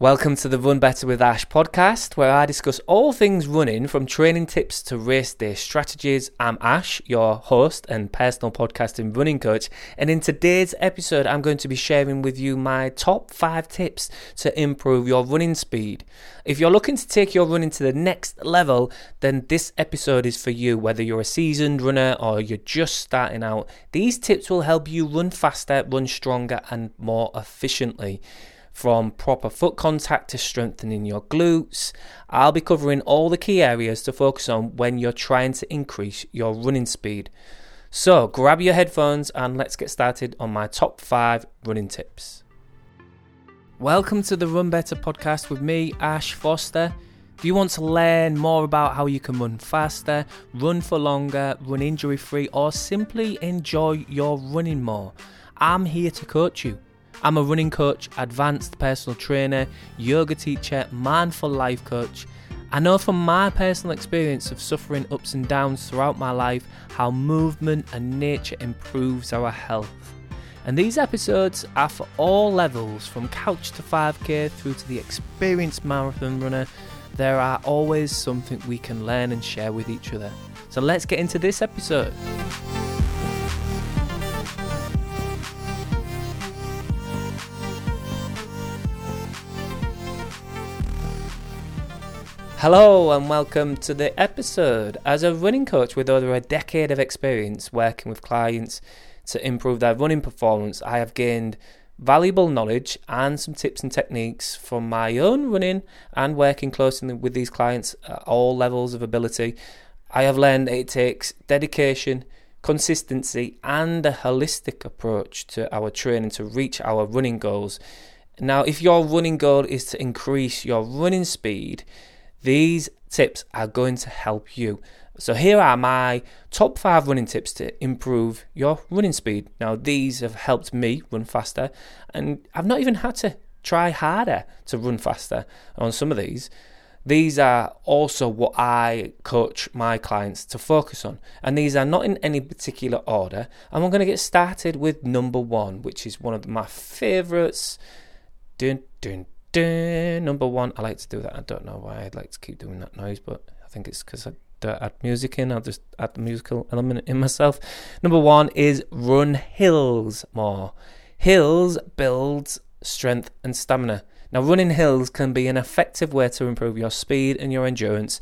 Welcome to the Run Better with Ash podcast, where I discuss all things running from training tips to race day strategies. I'm Ash, your host and personal podcasting running coach, and in today's episode, I'm going to be sharing with you my top five tips to improve your running speed. If you're looking to take your running to the next level, then this episode is for you. Whether you're a seasoned runner or you're just starting out, these tips will help you run faster, run stronger, and more efficiently from proper foot contact to strengthening your glutes. I'll be covering all the key areas to focus on when you're trying to increase your running speed. So grab your headphones and let's get started on my top five running tips. Welcome to the Run Better podcast with me, Ash Foster. If you want to learn more about how you can run faster, run for longer, run injury free, or simply enjoy your running more? I'm here to coach you. I'm a running coach, advanced personal trainer, yoga teacher, mindful life coach. I know from my personal experience of suffering ups and downs throughout my life how movement and nature improves our health. And these episodes are for all levels, from couch to 5k through to the experienced marathon runner. There are always something we can learn and share with each other. So let's get into this episode. Hello and welcome to the episode. As a running coach with over a decade of experience working with clients to improve their running performance, I have gained valuable knowledge and some tips and techniques from my own running and working closely with these clients at all levels of ability. I have learned that it takes dedication, consistency, and a holistic approach to our training to reach our running goals. Now, if your running goal is to increase your running speed, these tips are going to help you. So, here are my top five running tips to improve your running speed. Now, these have helped me run faster, and I've not even had to try harder to run faster on some of these. These are also what I coach my clients to focus on, and these are not in any particular order. And we're going to get started with number one, which is one of my favorites. Dun, dun, number one. I like to do that. I don't know why I'd like to keep doing that noise, but I think it's because I don't add music in. I'll just add the musical element in myself. Number one is run hills more. Hills builds strength and stamina. Now, running hills can be an effective way to improve your speed and your endurance,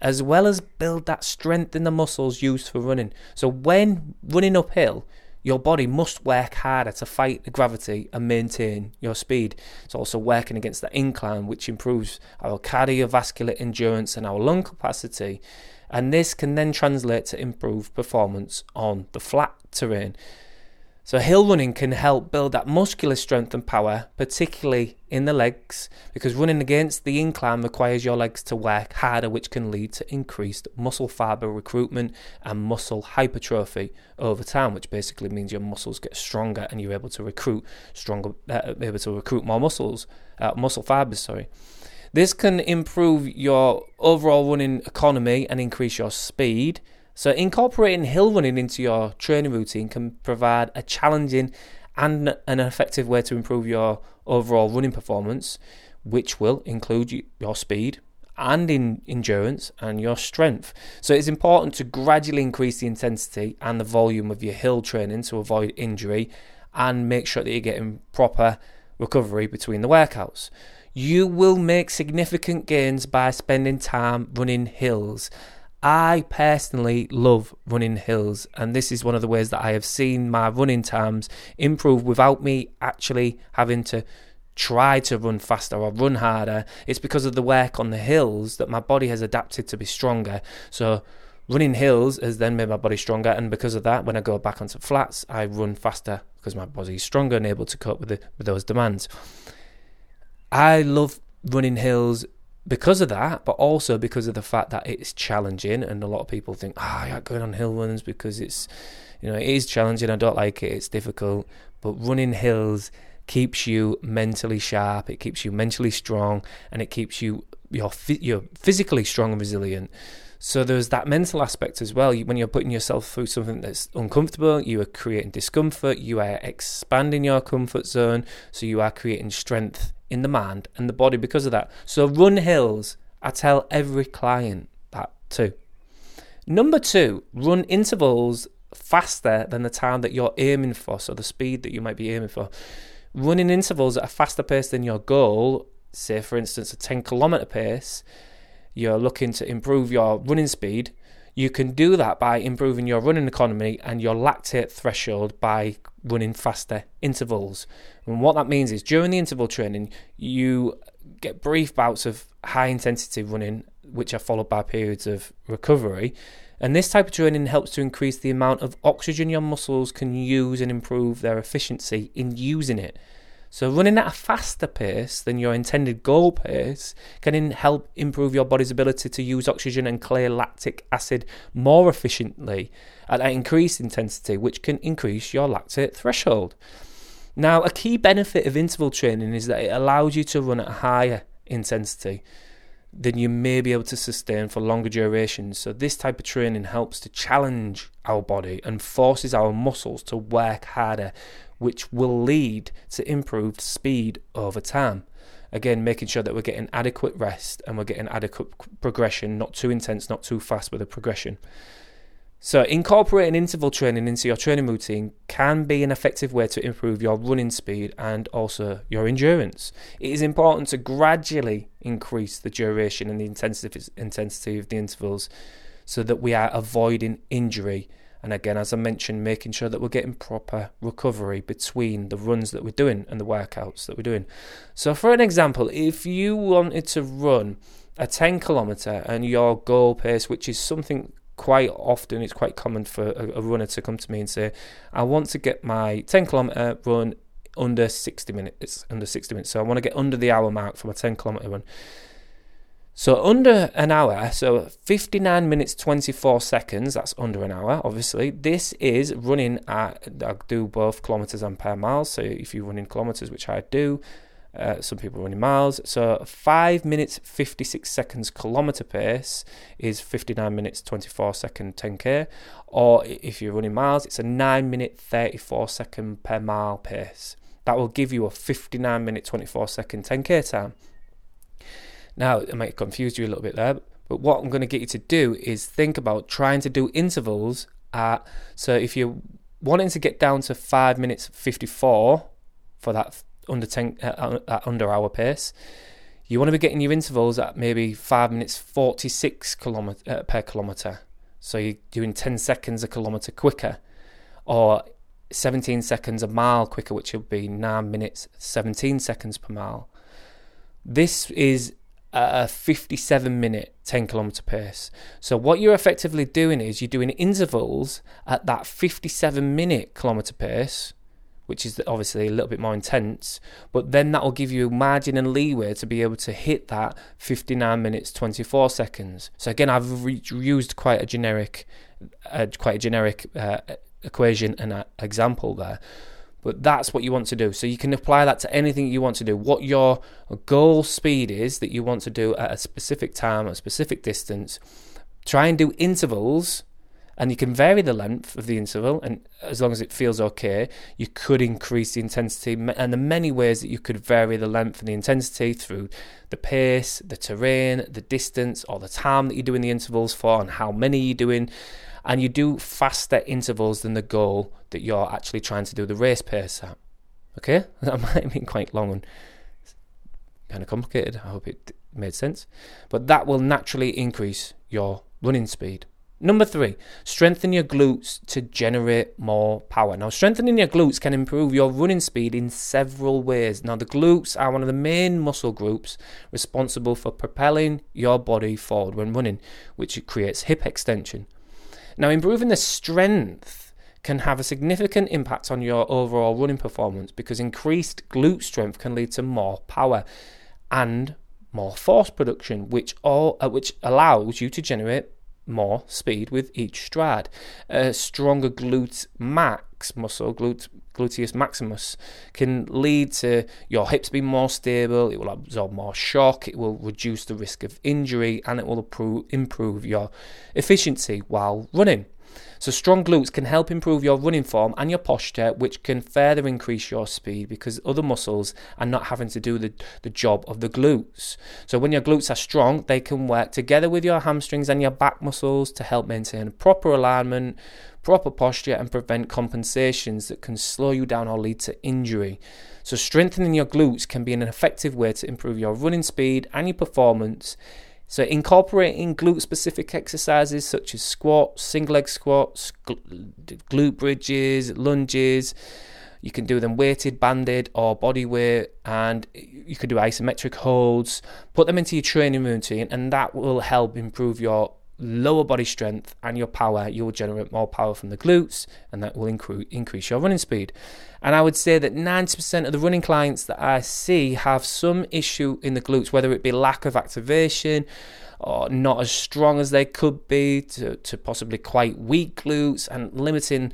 as well as build that strength in the muscles used for running. So, when running uphill, your body must work harder to fight the gravity and maintain your speed. It's also working against the incline, which improves our cardiovascular endurance and our lung capacity. And this can then translate to improved performance on the flat terrain. So, hill running can help build that muscular strength and power, particularly in the legs, because running against the incline requires your legs to work harder, which can lead to increased muscle fiber recruitment and muscle hypertrophy over time, which basically means your muscles get stronger and you're able to recruit stronger, uh, able to recruit more muscles, uh, muscle fibers. Sorry. This can improve your overall running economy and increase your speed so, incorporating hill running into your training routine can provide a challenging and an effective way to improve your overall running performance, which will include your speed and in endurance and your strength. So, it's important to gradually increase the intensity and the volume of your hill training to avoid injury and make sure that you're getting proper recovery between the workouts. You will make significant gains by spending time running hills I personally love running hills, and this is one of the ways that I have seen my running times improve without me actually having to try to run faster or run harder. It's because of the work on the hills that my body has adapted to be stronger. So, running hills has then made my body stronger, and because of that, when I go back onto flats, I run faster because my body is stronger and able to cope with, the, with those demands. I love running hills because of that, but also because of the fact that it's challenging, and a lot of people think, ah, oh, I like going on hill runs because it's, you know, it is challenging. I don't like it. It's difficult, but running hills keeps you mentally sharp. It keeps you mentally strong, and it keeps you you're you're physically strong and resilient. So there's that mental aspect as well. When you're putting yourself through something that's uncomfortable, you are creating discomfort. You are expanding your comfort zone, so you are creating strength in the mind and the body because of that. So run hills. I tell every client that too. Number two, run intervals faster than the time that you're aiming for, so the speed that you might be aiming for. Running intervals at a faster pace than your goal, say for instance a 10 kilometer pace, you're looking to improve your running speed, you can do that by improving your running economy and your lactate threshold by running faster intervals. And what that means is during the interval training, you get brief bouts of high intensity running, which are followed by periods of recovery. And this type of training helps to increase the amount of oxygen your muscles can use and improve their efficiency in using it. So, running at a faster pace than your intended goal pace can help improve your body's ability to use oxygen and clear lactic acid more efficiently at an increased intensity, which can increase your lactate threshold. Now, a key benefit of interval training is that it allows you to run at a higher intensity than you may be able to sustain for longer durations. So, this type of training helps to challenge our body and forces our muscles to work harder, which will lead to improved speed over time. Again, making sure that we're getting adequate rest and we're getting adequate progression, not too intense, not too fast with the progression. So, incorporating interval training into your training routine can be an effective way to improve your running speed and also your endurance. It is important to gradually increase the duration and the intensity of the intervals so that we are avoiding injury. And again, as I mentioned, making sure that we're getting proper recovery between the runs that we're doing and the workouts that we're doing. So, for an example, if you wanted to run a 10 kilometer and your goal pace, which is something quite often it's quite common for a, a, runner to come to me and say, I want to get my 10 kilometer run under 60 minutes, under 60 minutes. So I want to get under the hour mark for my 10 kilometer run. So under an hour, so 59 minutes 24 seconds, that's under an hour, obviously. This is running at, I do both kilometers and per mile. So if you run in kilometers, which I do, uh, some people running miles. So 5 minutes 56 seconds kilometer pace is 59 minutes 24 second 10k. Or if you're running miles, it's a 9 minute 34 second per mile pace. That will give you a 59 minute 24 second 10k time. Now, it might confuse you a little bit there, but what I'm going to get you to do is think about trying to do intervals at. So if you're wanting to get down to 5 minutes 54 for that under 10 uh, uh, at under hour pace. You want to be getting your intervals at maybe five minutes 46 kilometer uh, per kilometer. So you're doing 10 seconds a kilometer quicker, or 17 seconds a mile quicker, which would be 9 minutes 17 seconds per mile. This is a 57 minute 10 kilometer pace. So what you're effectively doing is you're doing intervals at that 57 minute kilometer pace which is obviously a little bit more intense, but then that will give you margin and leeway to be able to hit that 59 minutes 24 seconds. So again, I've re- used quite a generic, uh, quite a generic uh, equation and uh, example there, but that's what you want to do. So you can apply that to anything you want to do. What your goal speed is that you want to do at a specific time, a specific distance. Try and do intervals and you can vary the length of the interval and as long as it feels okay you could increase the intensity and the many ways that you could vary the length and the intensity through the pace the terrain the distance or the time that you're doing the intervals for and how many you're doing and you do faster intervals than the goal that you're actually trying to do the race pace at okay that might have been quite long and kind of complicated i hope it made sense but that will naturally increase your running speed Number three, strengthen your glutes to generate more power. Now, strengthening your glutes can improve your running speed in several ways. Now, the glutes are one of the main muscle groups responsible for propelling your body forward when running, which creates hip extension. Now, improving the strength can have a significant impact on your overall running performance because increased glute strength can lead to more power and more force production, which all uh, which allows you to generate more speed with each stride. A stronger glute max muscle, glute, gluteus maximus, can lead to your hips being more stable, it will absorb more shock, it will reduce the risk of injury, and it will improve, improve your efficiency while running. So, strong glutes can help improve your running form and your posture, which can further increase your speed because other muscles are not having to do the, the job of the glutes. So, when your glutes are strong, they can work together with your hamstrings and your back muscles to help maintain proper alignment, proper posture, and prevent compensations that can slow you down or lead to injury. So, strengthening your glutes can be an effective way to improve your running speed and your performance so, incorporating glute specific exercises such as squats, single leg squats, glute bridges, lunges. You can do them weighted, banded, or body weight, and you can do isometric holds. Put them into your training routine, and that will help improve your lower body strength and your power, you will generate more power from the glutes, and that will incre- increase your running speed. And I would say that 90% of the running clients that I see have some issue in the glutes, whether it be lack of activation or not as strong as they could be, to, to possibly quite weak glutes, and limiting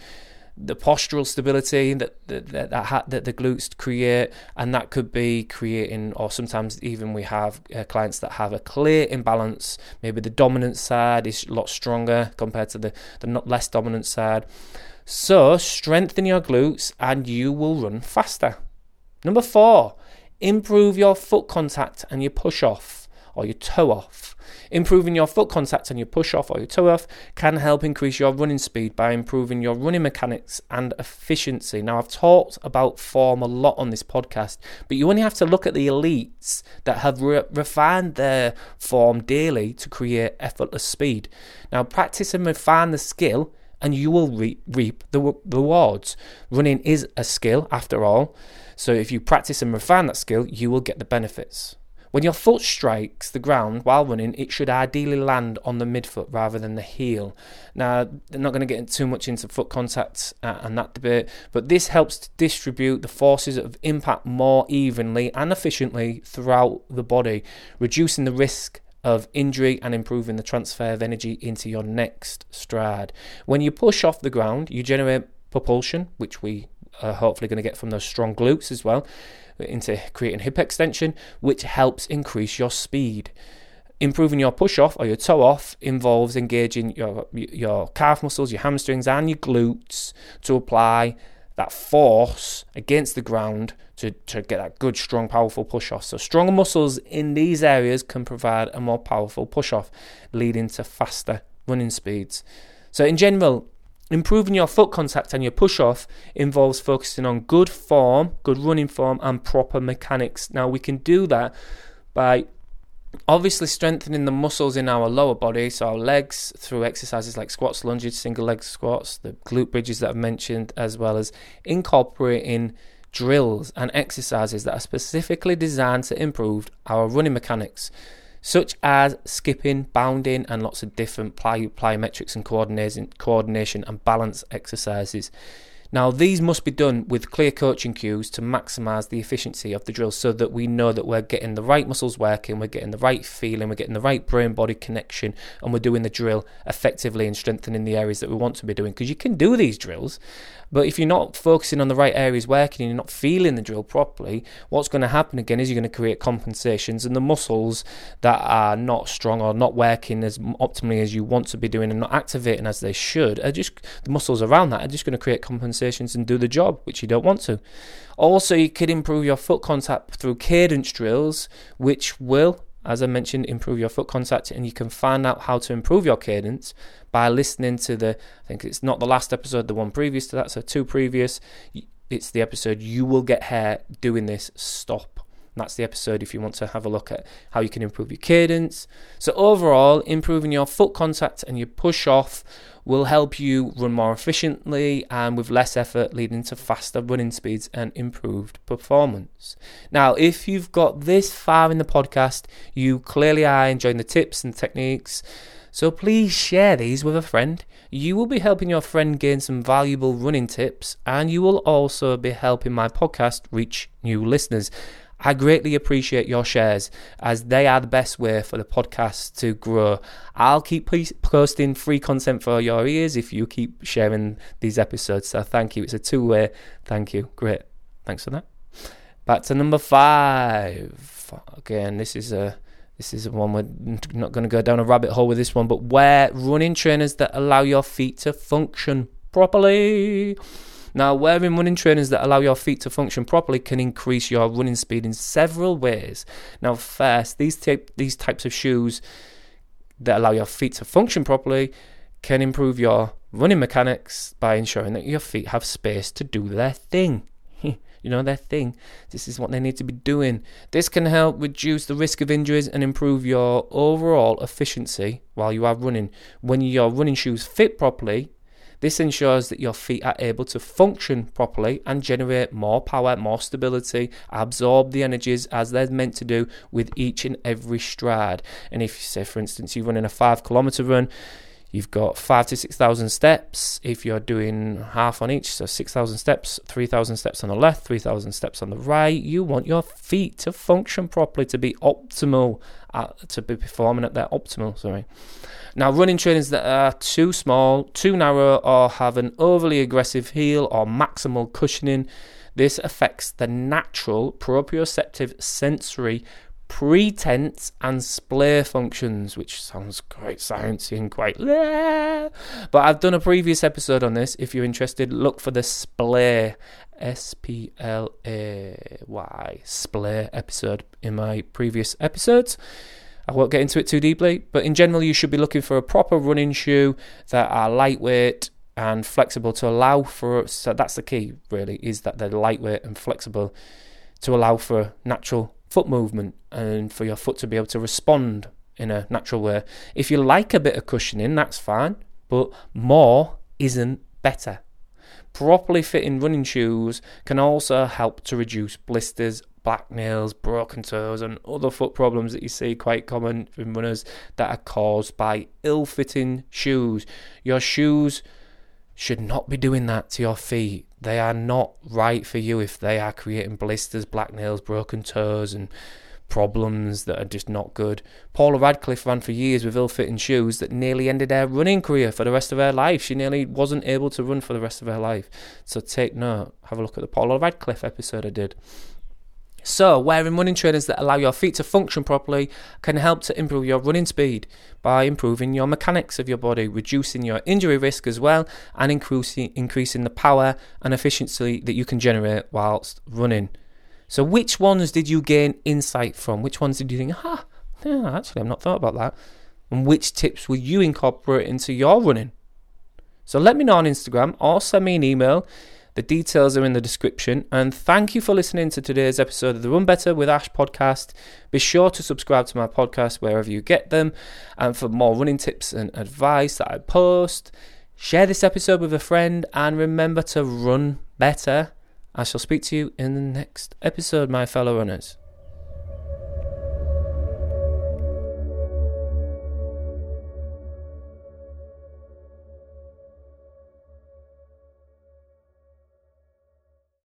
the postural stability that that that, that, that the glutes create, and that could be creating, or sometimes even we have uh, clients that have a clear imbalance. Maybe the dominant side is a lot stronger compared to the the not less dominant side. So strengthen your glutes, and you will run faster. Number four, improve your foot contact and your push off or your toe off. Improving your foot contact and your push off or your toe off can help increase your running speed by improving your running mechanics and efficiency. Now, I've talked about form a lot on this podcast, but you only have to look at the elites that have re- refined their form daily to create effortless speed. Now, practice and refine the skill and you will re- reap the rewards. Running is a skill after all. So if you practice and refine that skill, you will get the benefits. When your foot strikes the ground while running, it should ideally land on the midfoot rather than the heel. Now, they're not going to get too much into foot contact uh, and that debate, but this helps to distribute the forces of impact more evenly and efficiently throughout the body, reducing the risk of injury and improving the transfer of energy into your next stride. When you push off the ground, you generate propulsion, which we hopefully going to get from those strong glutes as well into creating hip extension, which helps increase your speed. Improving your push off or your toe off involves engaging your your calf muscles, your hamstrings, and your glutes to apply that force against the ground to, to get that good, strong, powerful push off. So, stronger muscles in these areas can provide a more powerful push off, leading to faster running speeds. So, in general, Improving your foot contact and your push off involves focusing on good form, good running form, and proper mechanics. Now, we can do that by obviously strengthening the muscles in our lower body, so our legs through exercises like squats, lunges, single leg squats, the glute bridges that I've mentioned, as well as incorporating drills and exercises that are specifically designed to improve our running mechanics such as skipping, bounding, and lots of different ply- plyometrics and coordination, coordination and balance exercises. Now, these must be done with clear coaching cues to maximize the efficiency of the drill so that we know that we're getting the right muscles working, we're getting the right feeling, we're getting the right brain body connection, and we're doing the drill effectively and strengthening the areas that we want to be doing. Because you can do these drills, but if you're not focusing on the right areas working and you're not feeling the drill properly, what's going to happen again is you're going to create compensations and the muscles that are not strong or not working as optimally as you want to be doing and not activating as they should are just the muscles around that are just going to create compensations and do the job, which you don't want to. Also, you could improve your foot contact through cadence drills, which will as I mentioned, improve your foot contact, and you can find out how to improve your cadence by listening to the. I think it's not the last episode, the one previous to that, so two previous. It's the episode "You Will Get Hair Doing This." Stop. That's the episode if you want to have a look at how you can improve your cadence. So overall, improving your foot contact and your push off will help you run more efficiently and with less effort, leading to faster running speeds and improved performance. Now, if you've got this far in the podcast, you clearly are enjoying the tips and techniques. So please share these with a friend. You will be helping your friend gain some valuable running tips, and you will also be helping my podcast reach new listeners. I greatly appreciate your shares as they are the best way for the podcast to grow. I'll keep posting free content for your ears if you keep sharing these episodes. So thank you. It's a two way. Thank you. Great. Thanks for that. Back to number five. Again, this is a this is one we're not going to go down a rabbit hole with this one, but wear running trainers that allow your feet to function properly. Now, wearing running trainers that allow your feet to function properly can increase your running speed in several ways. Now, first, these type, these types of shoes that allow your feet to function properly can improve your running mechanics by ensuring that your feet have space to do their thing. you know, their thing. This is what they need to be doing. This can help reduce the risk of injuries and improve your overall efficiency while you are running. When your running shoes fit properly, this ensures that your feet are able to function properly and generate more power, more stability, absorb the energies as they're meant to do with each and every stride. And if say, for instance, you're running a five kilometer run, You've got five to 6,000 steps if you're doing half on each. So 6,000 steps, 3,000 steps on the left, 3,000 steps on the right. You want your feet to function properly, to be optimal, at, to be performing at their optimal. Sorry. Now, running trainers that are too small, too narrow, or have an overly aggressive heel or maximal cushioning, this affects the natural proprioceptive sensory pretense and splay functions, which sounds quite sciencey and quite. But I've done a previous episode on this. If you're interested, look for the splay, S P L A Y, splay episode in my previous episodes. I won't get into it too deeply, but in general, you should be looking for a proper running shoe that are lightweight and flexible to allow for. So that's the key, really, is that they're lightweight and flexible to allow for natural foot movement and for your foot to be able to respond in a natural way. If you like a bit of cushioning, that's fine, but more isn't better. Properly fitting running shoes can also help to reduce blisters, black nails, broken toes, and other foot problems that you see quite common in runners that are caused by ill fitting shoes. Your shoes should not be doing that to your feet. They are not right for you if they are creating blisters, black nails, broken toes, and problems that are just not good. Paula Radcliffe ran for years with ill fitting shoes that nearly ended her running career for the rest of her life. She nearly wasn't able to run for the rest of her life. So take note. Have a look at the Paula Radcliffe episode I did. So, wearing running trainers that allow your feet to function properly can help to improve your running speed by improving your mechanics of your body, reducing your injury risk as well, and increasing, increasing the power and efficiency that you can generate whilst running. So, which ones did you gain insight from? Which ones did you think, ah, yeah, actually, I've not thought about that? And which tips will you incorporate into your running? So, let me know on Instagram or send me an email the details are in the description. And thank you for listening to today's episode of the Run Better with Ash podcast. Be sure to subscribe to my podcast wherever you get them. And for more running tips and advice that I post, share this episode with a friend and remember to run better. I shall speak to you in the next episode, my fellow runners.